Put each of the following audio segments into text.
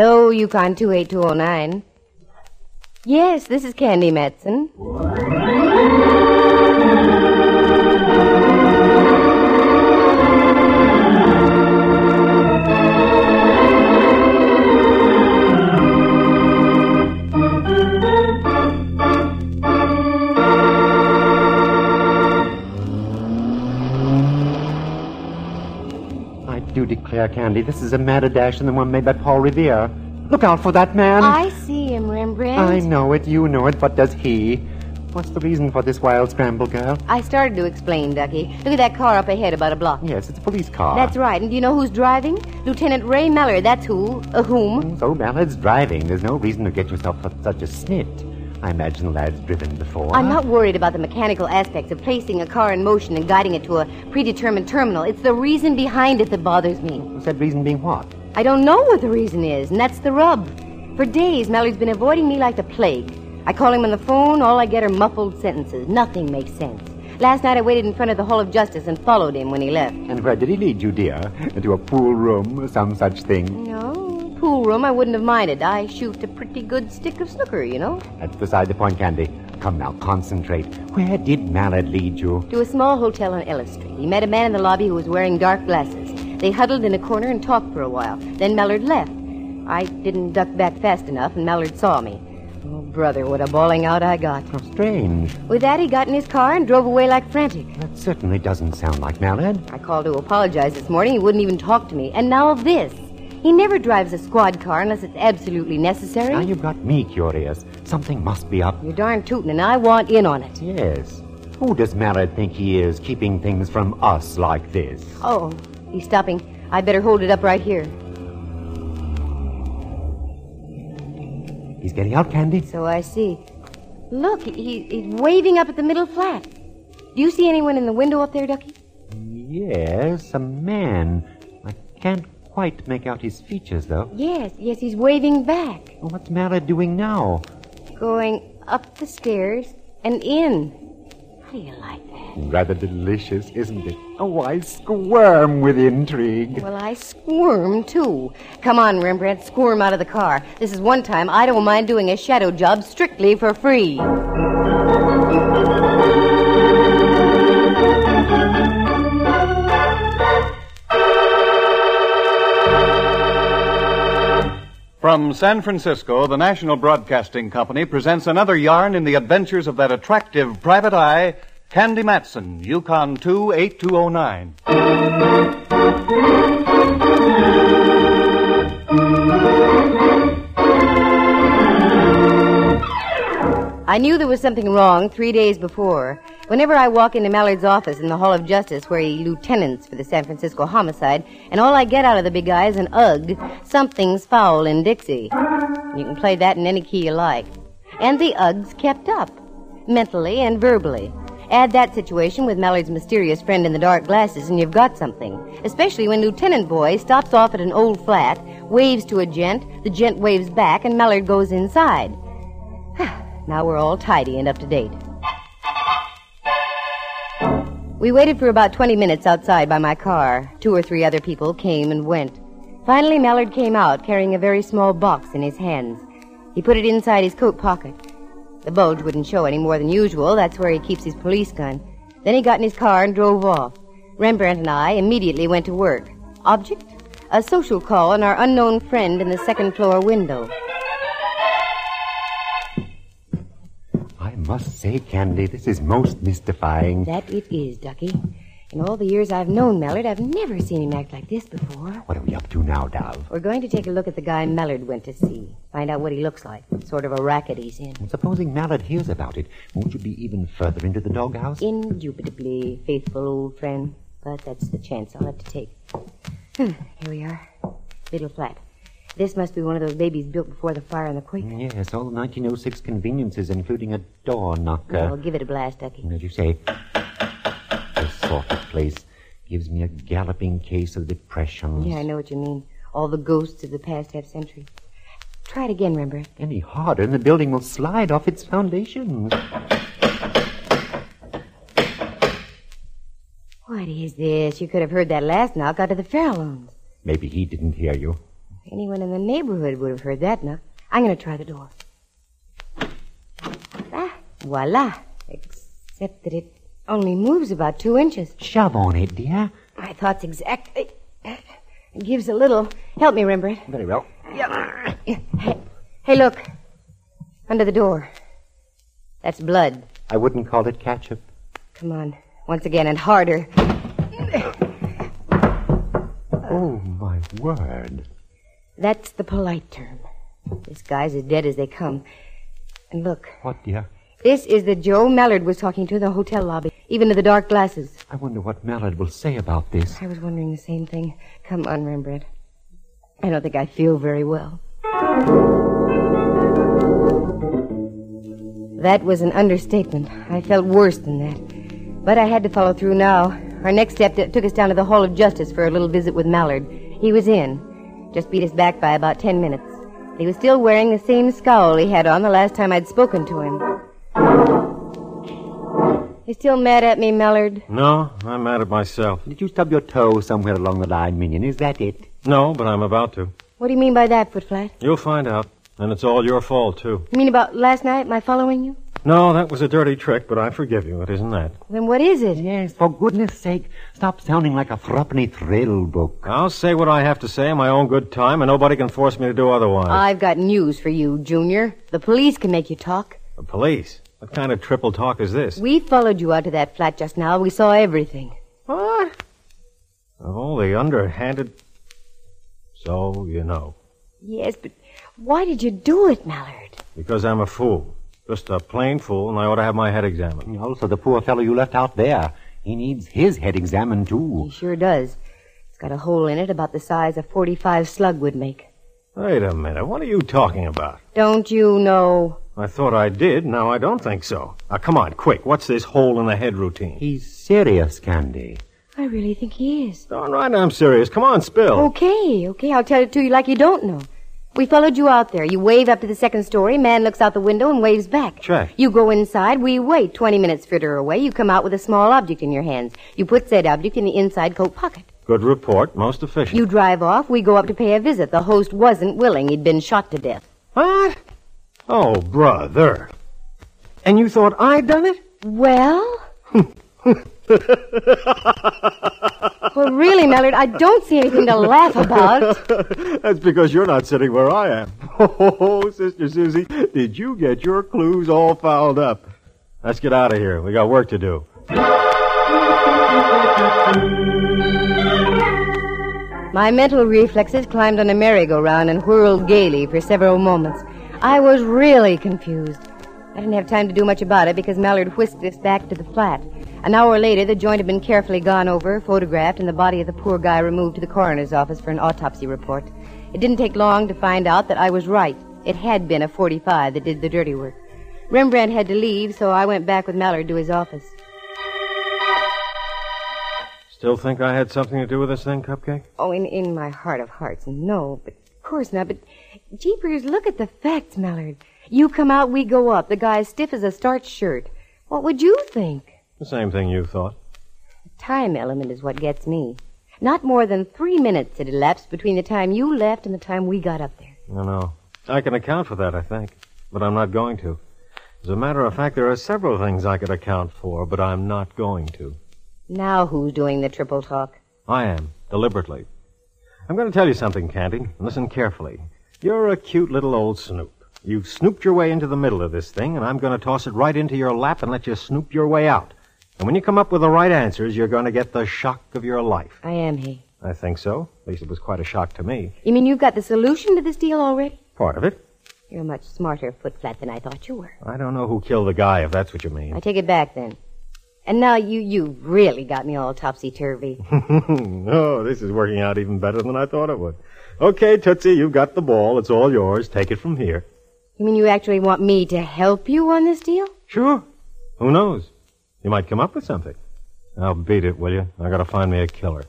Hello, Yukon 28209. Yes, this is Candy Matson. Declare, Candy, this is a madder dash than the one made by Paul Revere. Look out for that man. I see him, Rembrandt. I know it, you know it, but does he? What's the reason for this wild scramble, girl? I started to explain, Ducky. Look at that car up ahead about a block. Yes, it's a police car. That's right. And do you know who's driving? Lieutenant Ray Mallard. That's who. Uh, whom? So Mallard's driving. There's no reason to get yourself such a snit. I imagine the lad's driven before. I'm not worried about the mechanical aspects of placing a car in motion and guiding it to a predetermined terminal. It's the reason behind it that bothers me. What's that reason being what? I don't know what the reason is, and that's the rub. For days, Mallard's been avoiding me like the plague. I call him on the phone, all I get are muffled sentences. Nothing makes sense. Last night I waited in front of the Hall of Justice and followed him when he left. And where did he lead you, dear? Into a pool room or some such thing? No, pool room, I wouldn't have minded. I shoot a pretty good stick of snooker, you know. That's beside the point, Candy. Come now, concentrate. Where did Mallard lead you? To a small hotel on Ellis Street. He met a man in the lobby who was wearing dark glasses. They huddled in a corner and talked for a while. Then Mallard left. I didn't duck back fast enough, and Mallard saw me. Oh, brother, what a bawling out I got. How strange. With that, he got in his car and drove away like frantic. That certainly doesn't sound like Mallard. I called to apologize this morning. He wouldn't even talk to me. And now this. He never drives a squad car unless it's absolutely necessary. Now you've got me curious. Something must be up. You're darn tootin', and I want in on it. Yes. Who does Mallard think he is, keeping things from us like this? Oh, he's stopping. I better hold it up right here. He's getting out, Candy. So I see. Look, he, he's waving up at the middle flat. Do you see anyone in the window up there, Ducky? Yes, a man. I can't quite make out his features, though. Yes, yes, he's waving back. What's Mallard doing now? Going up the stairs and in. How do you like that? Rather delicious, isn't it? Oh, I squirm with intrigue. Well, I squirm, too. Come on, Rembrandt, squirm out of the car. This is one time I don't mind doing a shadow job strictly for free. From San Francisco, the National Broadcasting Company presents another yarn in the adventures of that attractive private eye, Candy Matson, Yukon 28209. I knew there was something wrong three days before. Whenever I walk into Mallard's office in the Hall of Justice, where he lieutenants for the San Francisco homicide, and all I get out of the big guy is an ugh, something's foul in Dixie. You can play that in any key you like. And the ughs kept up, mentally and verbally. Add that situation with Mallard's mysterious friend in the dark glasses, and you've got something. Especially when Lieutenant Boy stops off at an old flat, waves to a gent, the gent waves back, and Mallard goes inside. now we're all tidy and up to date. We waited for about 20 minutes outside by my car. Two or three other people came and went. Finally, Mallard came out carrying a very small box in his hands. He put it inside his coat pocket. The bulge wouldn't show any more than usual. That's where he keeps his police gun. Then he got in his car and drove off. Rembrandt and I immediately went to work. Object? A social call on our unknown friend in the second floor window. Must say, Candy, this is most mystifying. That it is, Ducky. In all the years I've known Mallard, I've never seen him act like this before. What are we up to now, Dove? We're going to take a look at the guy Mallard went to see. Find out what he looks like. What sort of a racket he's in. Supposing Mallard hears about it, won't you be even further into the doghouse? Indubitably faithful old friend. But that's the chance I'll have to take. Hmm, here we are. Little flat. This must be one of those babies built before the fire and the quake. Yes, all the 1906 conveniences, including a door knocker. Well, give it a blast, Ducky. As you say, this sort of place gives me a galloping case of depression. Yeah, I know what you mean. All the ghosts of the past half century. Try it again, Rembrandt. Any harder, and the building will slide off its foundations. What is this? You could have heard that last knock out of the Farallones. Maybe he didn't hear you. Anyone in the neighborhood would have heard that knock. I'm going to try the door. Ah, voila. Except that it only moves about two inches. Shove on it, dear. My thoughts exactly. It gives a little. Help me, Rembrandt. Very well. Hey, hey, look. Under the door. That's blood. I wouldn't call it ketchup. Come on. Once again and harder. Oh, my word. That's the polite term. This guy's as dead as they come. And look, What, dear? this is the Joe Mallard was talking to in the hotel lobby, even to the dark glasses. I wonder what Mallard will say about this. I was wondering the same thing. Come on, Rembrandt. I don't think I feel very well. That was an understatement. I felt worse than that. But I had to follow through now. Our next step took us down to the Hall of Justice for a little visit with Mallard. He was in. Just beat us back by about ten minutes. He was still wearing the same scowl he had on the last time I'd spoken to him. You still mad at me, Mallard? No, I'm mad at myself. Did you stub your toe somewhere along the line, Minion? Is that it? No, but I'm about to. What do you mean by that, Footflat? You'll find out. And it's all your fault, too. You mean about last night, my following you? No, that was a dirty trick, but I forgive you. It isn't that. Then what is it? Yes, for goodness sake, stop sounding like a threepenny thrill book. I'll say what I have to say in my own good time, and nobody can force me to do otherwise. I've got news for you, Junior. The police can make you talk. The police? What kind of triple talk is this? We followed you out to that flat just now. We saw everything. What? Of all the underhanded. So, you know. Yes, but why did you do it, Mallard? Because I'm a fool. Just a plain fool, and I ought to have my head examined. Also, the poor fellow you left out there. He needs his head examined, too. He sure does. It's got a hole in it about the size a 45 slug would make. Wait a minute. What are you talking about? Don't you know? I thought I did. Now I don't think so. Now, come on, quick. What's this hole in the head routine? He's serious, Candy. I really think he is. Darn right I'm serious. Come on, spill. Okay, okay, I'll tell it to you like you don't know. We followed you out there. You wave up to the second story. Man looks out the window and waves back. Check. You go inside. We wait. Twenty minutes further away. You come out with a small object in your hands. You put said object in the inside coat pocket. Good report. Most efficient. You drive off. We go up to pay a visit. The host wasn't willing. He'd been shot to death. What? Oh, brother. And you thought I'd done it? Well? well, really, Mallard, I don't see anything to laugh about. That's because you're not sitting where I am. Oh, Sister Susie, did you get your clues all fouled up? Let's get out of here. We got work to do. My mental reflexes climbed on a merry-go-round and whirled gaily for several moments. I was really confused. I didn't have time to do much about it because Mallard whisked us back to the flat. An hour later, the joint had been carefully gone over, photographed, and the body of the poor guy removed to the coroner's office for an autopsy report. It didn't take long to find out that I was right. It had been a 45 that did the dirty work. Rembrandt had to leave, so I went back with Mallard to his office. Still think I had something to do with this thing, Cupcake? Oh, in, in my heart of hearts, no, but of course not. But, jeepers, look at the facts, Mallard. You come out, we go up. The guy's stiff as a starched shirt. What would you think? The same thing you thought. The time element is what gets me. Not more than three minutes had elapsed between the time you left and the time we got up there. I know. I can account for that, I think. But I'm not going to. As a matter of fact, there are several things I could account for, but I'm not going to. Now who's doing the triple talk? I am, deliberately. I'm going to tell you something, Candy. Listen carefully. You're a cute little old snoop. You've snooped your way into the middle of this thing, and I'm going to toss it right into your lap and let you snoop your way out. And when you come up with the right answers, you're going to get the shock of your life. I am he. I think so. At least it was quite a shock to me. You mean you've got the solution to this deal already? Part of it. You're a much smarter foot flat than I thought you were. I don't know who killed the guy, if that's what you mean. I take it back then. And now you you really got me all topsy turvy. oh, this is working out even better than I thought it would. Okay, Tootsie, you've got the ball. It's all yours. Take it from here. You mean you actually want me to help you on this deal? Sure. Who knows? You might come up with something. Now beat it, will you? I gotta find me a killer.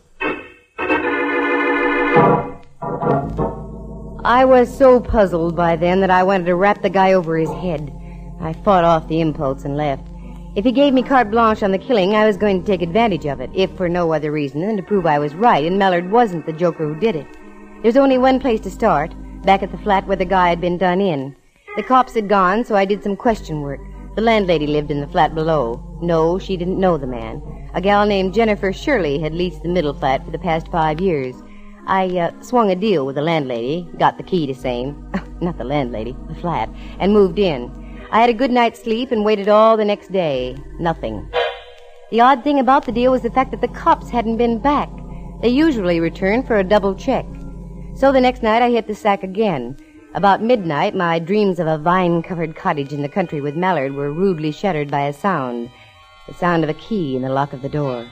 I was so puzzled by then that I wanted to rap the guy over his head. I fought off the impulse and left. If he gave me carte blanche on the killing, I was going to take advantage of it, if for no other reason than to prove I was right and Mallard wasn't the joker who did it. There's only one place to start, back at the flat where the guy had been done in. The cops had gone, so I did some question work. The landlady lived in the flat below. No, she didn't know the man. A gal named Jennifer Shirley had leased the middle flat for the past five years. I uh, swung a deal with the landlady, got the key to same, not the landlady, the flat, and moved in. I had a good night's sleep and waited all the next day. Nothing. The odd thing about the deal was the fact that the cops hadn't been back. They usually return for a double check. So the next night I hit the sack again. About midnight, my dreams of a vine covered cottage in the country with Mallard were rudely shattered by a sound the sound of a key in the lock of the door.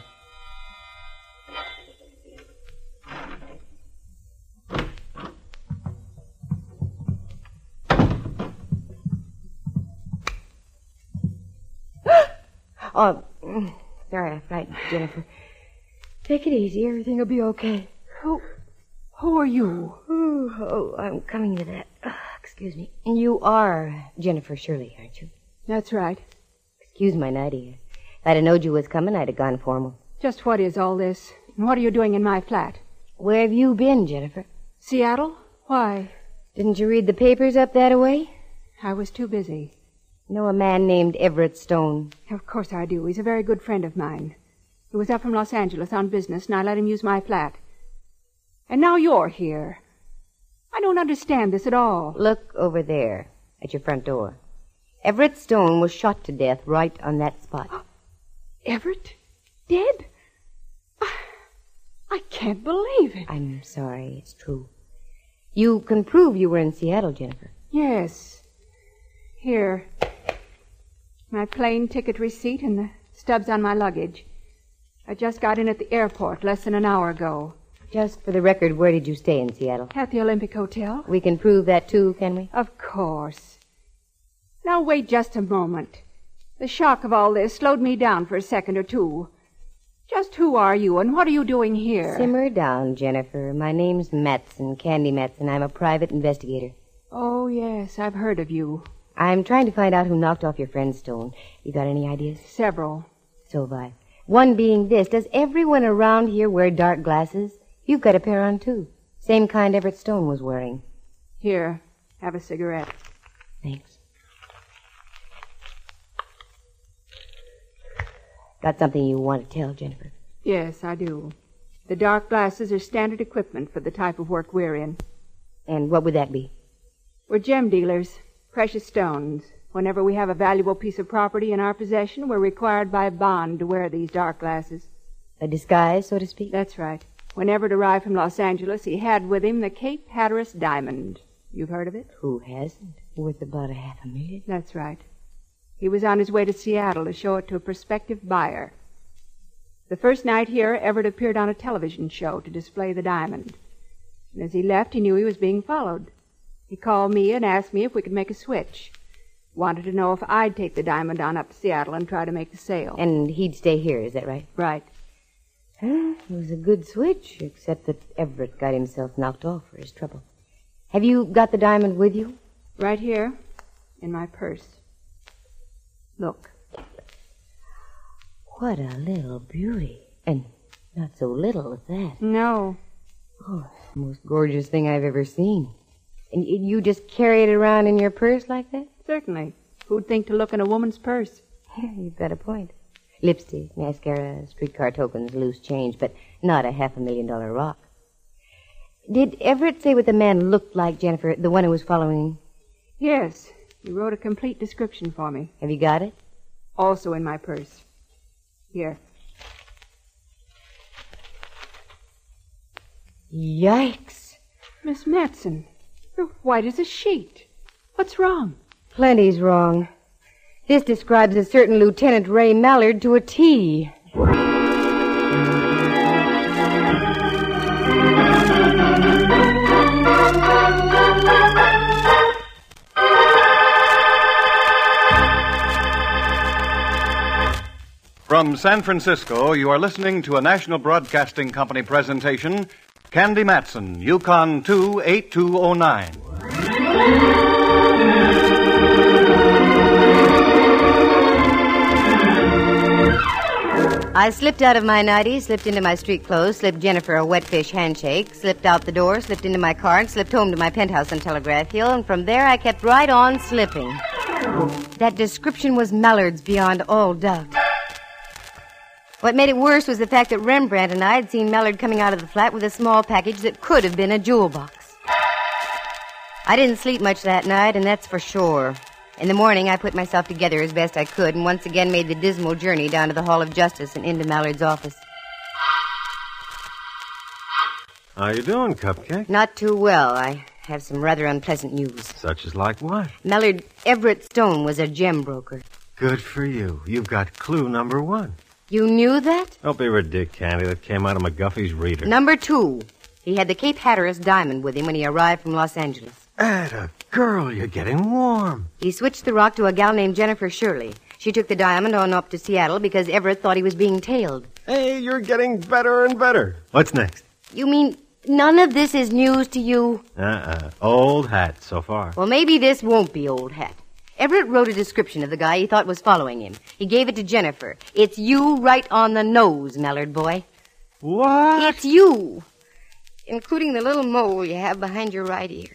oh, sorry I frightened Jennifer. Take it easy. Everything will be okay. Who, who are you? Oh, I'm coming to that. Excuse me. You are Jennifer Shirley, aren't you? That's right. Excuse my nightie. If I'd have knowed you was coming, I'd have gone formal. Just what is all this? And what are you doing in my flat? Where have you been, Jennifer? Seattle? Why? Didn't you read the papers up that way? I was too busy. Know a man named Everett Stone? Of course I do. He's a very good friend of mine. He was up from Los Angeles on business, and I let him use my flat. And now you're here. I don't understand this at all. Look over there at your front door. Everett Stone was shot to death right on that spot. Everett? Dead? I can't believe it. I'm sorry, it's true. You can prove you were in Seattle, Jennifer. Yes. Here. My plane ticket receipt and the stubs on my luggage. I just got in at the airport less than an hour ago. Just for the record, where did you stay in Seattle? At the Olympic Hotel. We can prove that too, can we? Of course. Now wait just a moment. The shock of all this slowed me down for a second or two. Just who are you and what are you doing here? Simmer down, Jennifer. My name's Matson, Candy Matson. I'm a private investigator. Oh, yes, I've heard of you. I'm trying to find out who knocked off your friend Stone. You got any ideas? Several. So have I. One being this. Does everyone around here wear dark glasses? You've got a pair on, too. Same kind Everett Stone was wearing. Here, have a cigarette. Thanks. Got something you want to tell, Jennifer? Yes, I do. The dark glasses are standard equipment for the type of work we're in. And what would that be? We're gem dealers, precious stones. Whenever we have a valuable piece of property in our possession, we're required by bond to wear these dark glasses. A disguise, so to speak? That's right. When Everett arrived from Los Angeles, he had with him the Cape Hatteras diamond. You've heard of it? Who hasn't? Worth about a half a million. That's right. He was on his way to Seattle to show it to a prospective buyer. The first night here, Everett appeared on a television show to display the diamond. And as he left, he knew he was being followed. He called me and asked me if we could make a switch. Wanted to know if I'd take the diamond on up to Seattle and try to make the sale. And he'd stay here, is that right? right. It was a good switch, except that Everett got himself knocked off for his trouble. Have you got the diamond with you? Right here, in my purse. Look. What a little beauty. And not so little at that. No. Oh, most gorgeous thing I've ever seen. And you just carry it around in your purse like that? Certainly. Who'd think to look in a woman's purse? You've got a point. Lipstick, mascara, streetcar tokens, loose change, but not a half a million dollar rock. Did Everett say what the man looked like, Jennifer, the one who was following? Yes. He wrote a complete description for me. Have you got it? Also in my purse. Here. Yikes. Miss Matson, you're white as a sheet. What's wrong? Plenty's wrong. This describes a certain Lieutenant Ray Mallard to a T. From San Francisco, you are listening to a National Broadcasting Company presentation, Candy Matson, Yukon 28209. I slipped out of my nightie, slipped into my street clothes, slipped Jennifer a wet fish handshake, slipped out the door, slipped into my car, and slipped home to my penthouse on Telegraph Hill, and from there I kept right on slipping. That description was Mallard's beyond all doubt. What made it worse was the fact that Rembrandt and I had seen Mallard coming out of the flat with a small package that could have been a jewel box. I didn't sleep much that night, and that's for sure. In the morning, I put myself together as best I could and once again made the dismal journey down to the Hall of Justice and into Mallard's office. How you doing, Cupcake? Not too well. I have some rather unpleasant news. Such as like what? Mallard Everett Stone was a gem broker. Good for you. You've got clue number one. You knew that? Don't be ridiculous, Candy. That came out of McGuffey's reader. Number two. He had the Cape Hatteras diamond with him when he arrived from Los Angeles. Atta girl, you're getting warm. He switched the rock to a gal named Jennifer Shirley. She took the diamond on up to Seattle because Everett thought he was being tailed. Hey, you're getting better and better. What's next? You mean none of this is news to you? Uh-uh. Old hat so far. Well, maybe this won't be old hat. Everett wrote a description of the guy he thought was following him. He gave it to Jennifer. It's you right on the nose, Mallard boy. What? It's you, including the little mole you have behind your right ear.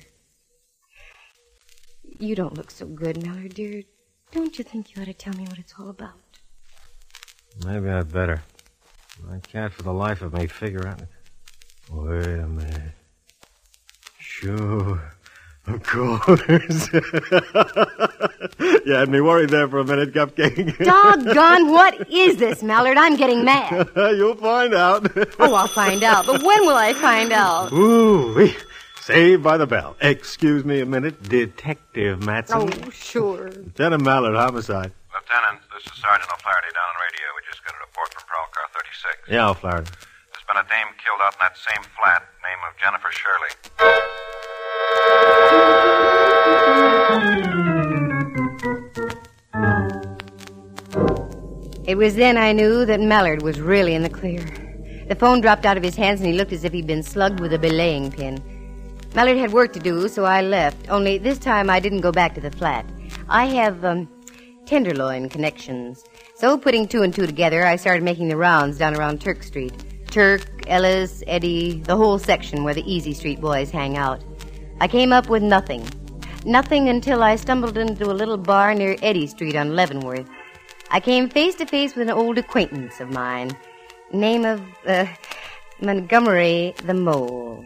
You don't look so good, Mallard, dear. Don't you think you ought to tell me what it's all about? Maybe I'd better. I can't for the life of me figure out. Wait a minute. Sure. Of course. you had me worried there for a minute, Cupcake. Doggone, what is this, Mallard? I'm getting mad. You'll find out. Oh, I'll find out. But when will I find out? Ooh, saved by the bell. Excuse me a minute, Detective Matson. Oh, sure. Lieutenant Mallard, homicide. Lieutenant, this is Sergeant O'Flaherty down on radio. We just got a report from Prowl Car 36. Yeah, O'Flaherty. There's been a dame killed out in that same flat, name of Jennifer Shirley. It was then I knew that Mallard was really in the clear. The phone dropped out of his hands and he looked as if he'd been slugged with a belaying pin. Mallard had work to do, so I left. Only this time I didn't go back to the flat. I have, um, tenderloin connections. So, putting two and two together, I started making the rounds down around Turk Street. Turk, Ellis, Eddy, the whole section where the Easy Street boys hang out. I came up with nothing. Nothing until I stumbled into a little bar near Eddy Street on Leavenworth. I came face to face with an old acquaintance of mine. Name of, uh, Montgomery the Mole.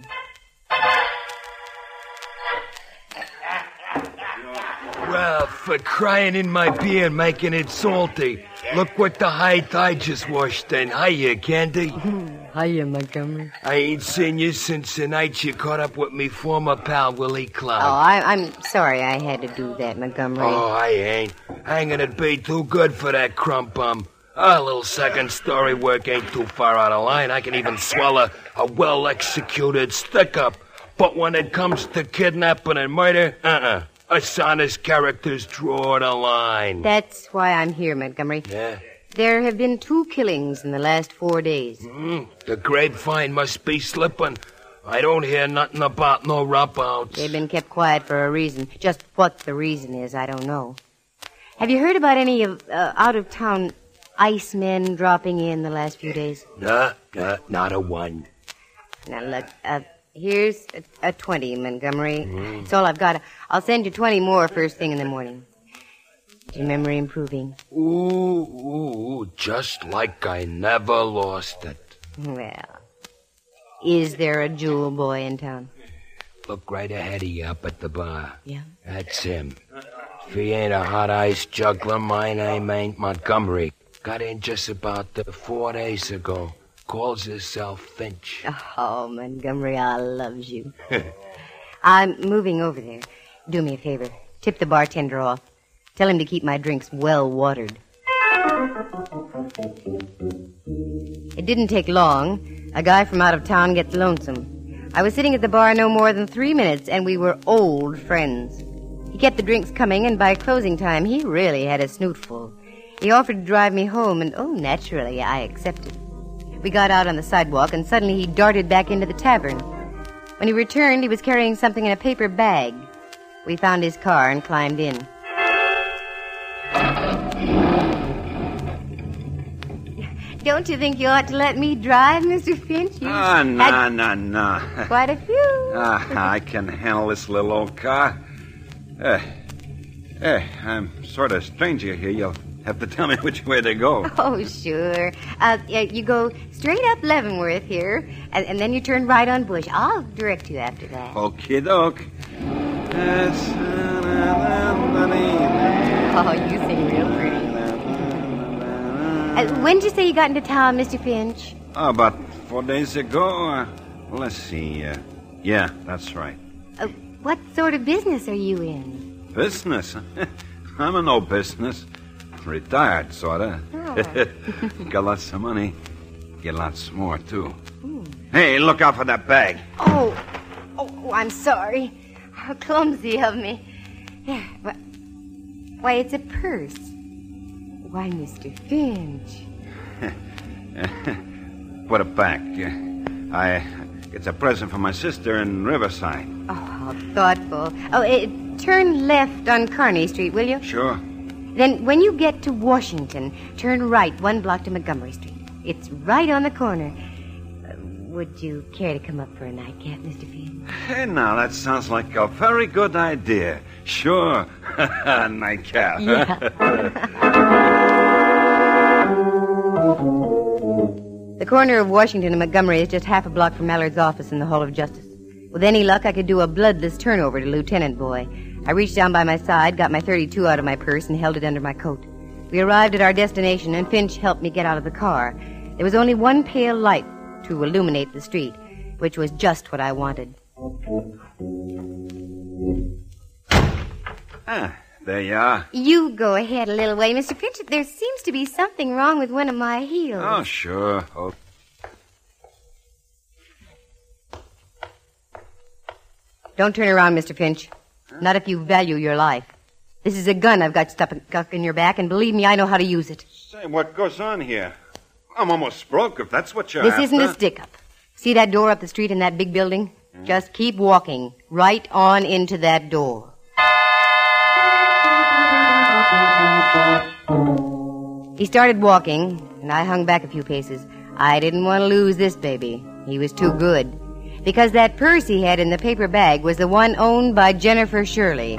For crying in my beer and making it salty. Look what the high tide just washed in. Hiya, Candy. Hiya, Montgomery. I ain't seen you since the night you caught up with me former pal Willie Oh, Cloud. I, I'm sorry I had to do that, Montgomery. Oh, I ain't. Hanging it be too good for that crump bum. A little second story work ain't too far out of line. I can even swallow a well executed stick up. But when it comes to kidnapping and murder, uh uh Honest characters draw a line. That's why I'm here, Montgomery. Yeah. There have been two killings in the last four days. Hmm, the grapevine must be slipping. I don't hear nothing about no rump outs. They've been kept quiet for a reason. Just what the reason is, I don't know. Have you heard about any of uh, out of town ice men dropping in the last few days? Nah, nah, not a one. Now, look, uh, here's a, a 20, Montgomery. That's all I've got. I'll send you 20 more first thing in the morning. Is your memory improving? Ooh, ooh, just like I never lost it. Well, is there a jewel boy in town? Look right ahead of you up at the bar. Yeah. That's him. If he ain't a hot ice juggler, my name ain't Montgomery. Got in just about uh, four days ago. Calls himself Finch. Oh, Montgomery, I loves you. I'm moving over there. Do me a favor. Tip the bartender off. Tell him to keep my drinks well watered. It didn't take long. A guy from out of town gets lonesome. I was sitting at the bar no more than three minutes, and we were old friends. He kept the drinks coming, and by closing time, he really had a snootful. He offered to drive me home, and oh, naturally, I accepted. We got out on the sidewalk, and suddenly he darted back into the tavern. When he returned, he was carrying something in a paper bag. We found his car and climbed in. Don't you think you ought to let me drive, Mr. Finch? You Ah, no, no, no. Quite a few. Ah, I can handle this little old car. Eh, eh, I'm sort of stranger here. You'll have to tell me which way to go. Oh, sure. Uh, yeah, you go straight up Leavenworth here, and, and then you turn right on Bush. I'll direct you after that. Okie doke. Oh, you sing real pretty. Uh, when did you say you got into town, Mr. Finch? Oh, about four days ago. Uh, let's see. Uh, yeah, that's right. Uh, what sort of business are you in? Business? I'm in no business. Retired, sorta. Got lots of money. Get lots more, too. Hey, look out for that bag. Oh, oh, I'm sorry. How clumsy of me. Yeah, why, why, it's a purse. Why, Mr. Finch. Put it back. I. It's a present for my sister in Riverside. Oh, how thoughtful. Oh, uh, turn left on Kearny Street, will you? Sure. Then, when you get to Washington, turn right one block to Montgomery Street. It's right on the corner. Uh, would you care to come up for a nightcap, Mr. Finch? Hey, now, that sounds like a very good idea. Sure. Nightcap. The corner of Washington and Montgomery is just half a block from Mallard's office in the Hall of Justice. With any luck, I could do a bloodless turnover to Lieutenant Boy. I reached down by my side, got my 32 out of my purse, and held it under my coat. We arrived at our destination, and Finch helped me get out of the car. There was only one pale light to illuminate the street, which was just what I wanted. Ah, there you are. You go ahead a little way, Mr. Finch. There seems to be something wrong with one of my heels. Oh, sure. Oh. Don't turn around, Mr. Finch. Not if you value your life. This is a gun I've got stuck in your back, and believe me, I know how to use it. Say, what goes on here? I'm almost broke if that's what you're This after. isn't a stick up. See that door up the street in that big building? Hmm. Just keep walking right on into that door. He started walking, and I hung back a few paces. I didn't want to lose this baby. He was too good. Because that purse he had in the paper bag was the one owned by Jennifer Shirley.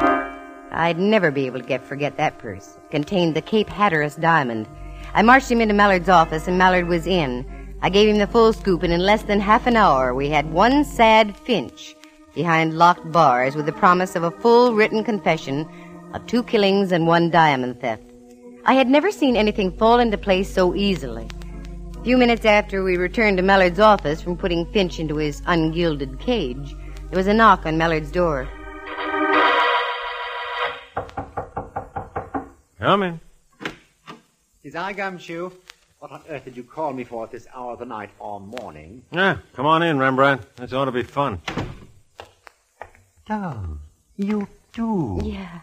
I'd never be able to get forget that purse. It contained the Cape Hatteras diamond. I marched him into Mallard's office, and Mallard was in. I gave him the full scoop, and in less than half an hour, we had one sad Finch behind locked bars with the promise of a full written confession of two killings and one diamond theft. I had never seen anything fall into place so easily. A few minutes after we returned to Mallard's office from putting Finch into his ungilded cage, there was a knock on Mallard's door. Come in. Is I Gumshoe? What on earth did you call me for at this hour of the night or morning? Yeah, come on in, Rembrandt. This ought to be fun. Oh, you too. Yeah.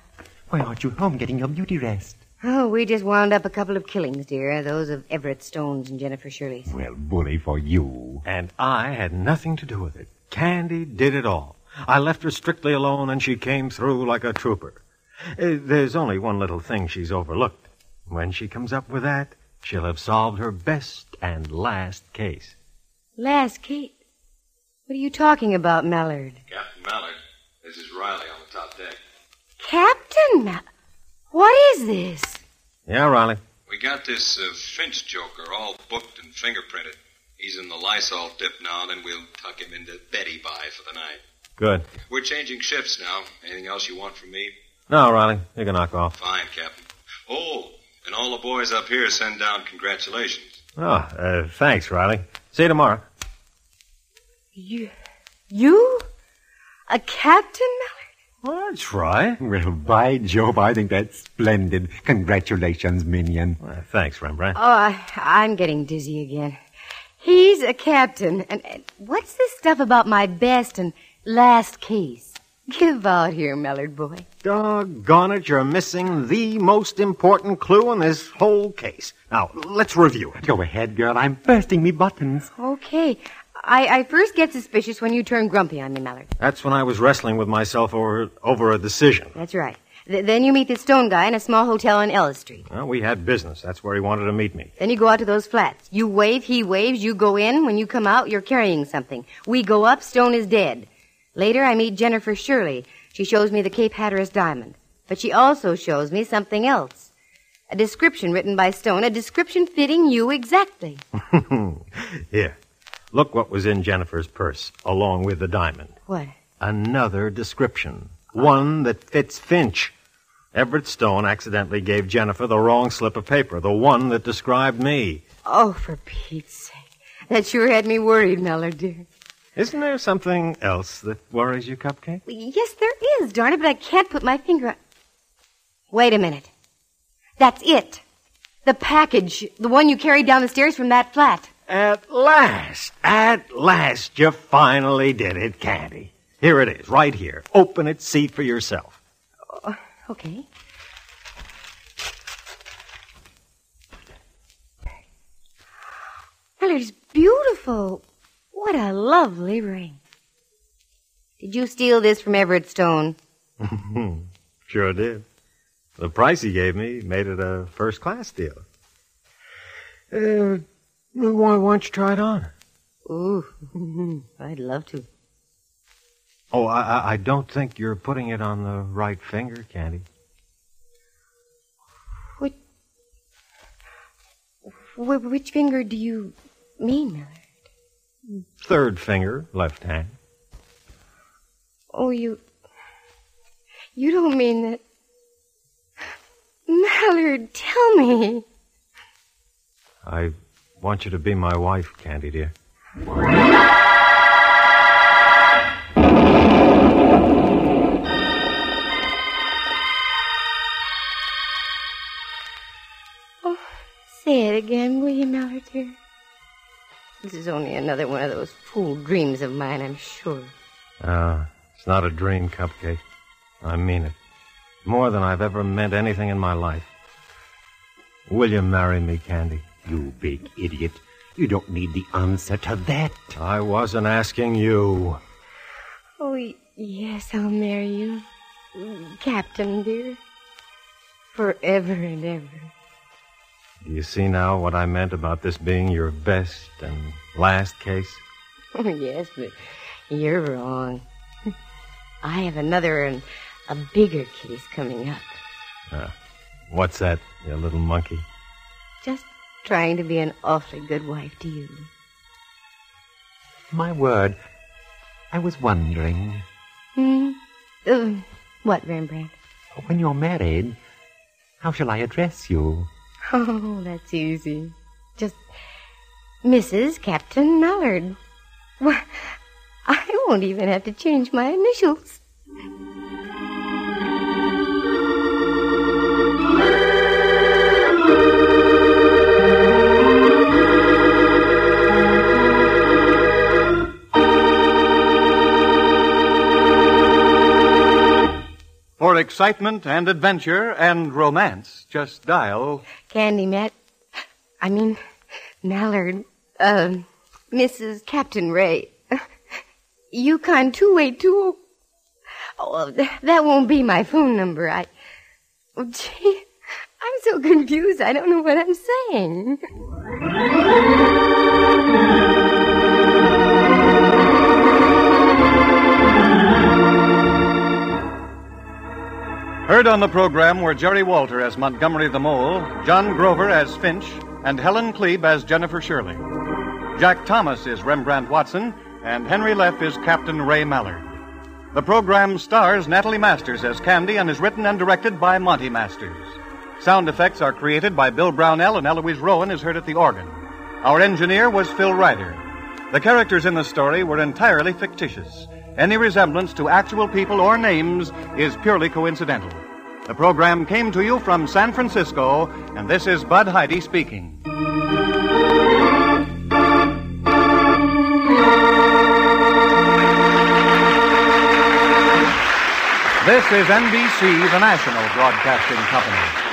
Why aren't you home getting your beauty rest? Oh, we just wound up a couple of killings, dear. Those of Everett Stone's and Jennifer Shirley's. Well, bully for you. And I had nothing to do with it. Candy did it all. I left her strictly alone, and she came through like a trooper. Uh, there's only one little thing she's overlooked. When she comes up with that, she'll have solved her best and last case. Last, Kate. What are you talking about, Mallard? Captain Mallard, this is Riley on the top deck. Captain Mallard? What is this? Yeah, Riley. We got this uh, Finch joker all booked and fingerprinted. He's in the Lysol dip now, then we'll tuck him into Betty by for the night. Good. We're changing shifts now. Anything else you want from me? No, Riley, you can knock off. Fine, Captain. Oh, and all the boys up here send down congratulations. Oh, uh, thanks, Riley. See you tomorrow. You? You? A captain, Mallard? Well, that's right. Well, by Jove, I think that's splendid. Congratulations, minion. Well, thanks, Rembrandt. Oh, I, I'm getting dizzy again. He's a captain, and, and what's this stuff about my best and last case? Give out here, Mallard boy. Doggone it, you're missing the most important clue in this whole case. Now, let's review it. Go ahead, girl. I'm bursting me buttons. Okay. I, I first get suspicious when you turn grumpy on me, Mallard. That's when I was wrestling with myself over, over a decision. That's right. Th- then you meet the Stone guy in a small hotel on Ellis Street. Well, we had business. That's where he wanted to meet me. Then you go out to those flats. You wave, he waves, you go in. When you come out, you're carrying something. We go up, Stone is dead. Later, I meet Jennifer Shirley. She shows me the Cape Hatteras diamond. But she also shows me something else. A description written by Stone, a description fitting you exactly. Here. Look what was in Jennifer's purse, along with the diamond. What? Another description. One that fits Finch. Everett Stone accidentally gave Jennifer the wrong slip of paper, the one that described me. Oh, for Pete's sake. That sure had me worried, Mallard, dear. Isn't there something else that worries you, Cupcake? Yes, there is, darn it, but I can't put my finger on. Wait a minute. That's it. The package, the one you carried down the stairs from that flat. At last, at last, you finally did it, Candy. Here it is, right here. Open it, see for yourself. Okay. Well, it's beautiful. What a lovely ring. Did you steal this from Everett Stone? Sure did. The price he gave me made it a first class deal. Uh, why, why don't you try it on? Ooh, I'd love to. Oh, I, I- I don't think you're putting it on the right finger, Candy. Which, wh- which finger do you mean, Miller? Third finger, left hand. Oh, you. You don't mean that. Mallard, tell me. I want you to be my wife, Candy, dear. Oh, say it again, will you, Mallard, dear? This is only another one of those fool dreams of mine, I'm sure. Uh, it's not a dream, Cupcake. I mean it. More than I've ever meant anything in my life. Will you marry me, Candy? You big idiot. You don't need the answer to that. I wasn't asking you. Oh, yes, I'll marry you. Captain, dear. Forever and ever. Do you see now what I meant about this being your best and last case? Oh, yes, but you're wrong. I have another and a bigger case coming up. Uh, what's that, you little monkey? Trying to be an awfully good wife to you. My word. I was wondering, Hmm? Uh, what, Rembrandt? when you're married, how shall I address you? Oh, that's easy. Just Mrs. Captain Mallard. Why, I won't even have to change my initials. For excitement and adventure and romance, just dial Candy Matt. I mean, Mallard. Uh, Mrs. Captain Ray. Yukon 282. Oh, that won't be my phone number. I. Oh, gee, I'm so confused. I don't know what I'm saying. Heard on the program were Jerry Walter as Montgomery the Mole, John Grover as Finch, and Helen Kleeb as Jennifer Shirley. Jack Thomas is Rembrandt Watson, and Henry Leff is Captain Ray Mallard. The program stars Natalie Masters as Candy and is written and directed by Monty Masters. Sound effects are created by Bill Brownell and Eloise Rowan is heard at the organ. Our engineer was Phil Ryder. The characters in the story were entirely fictitious. Any resemblance to actual people or names is purely coincidental. The program came to you from San Francisco, and this is Bud Heyde speaking. This is NBC, the national broadcasting company.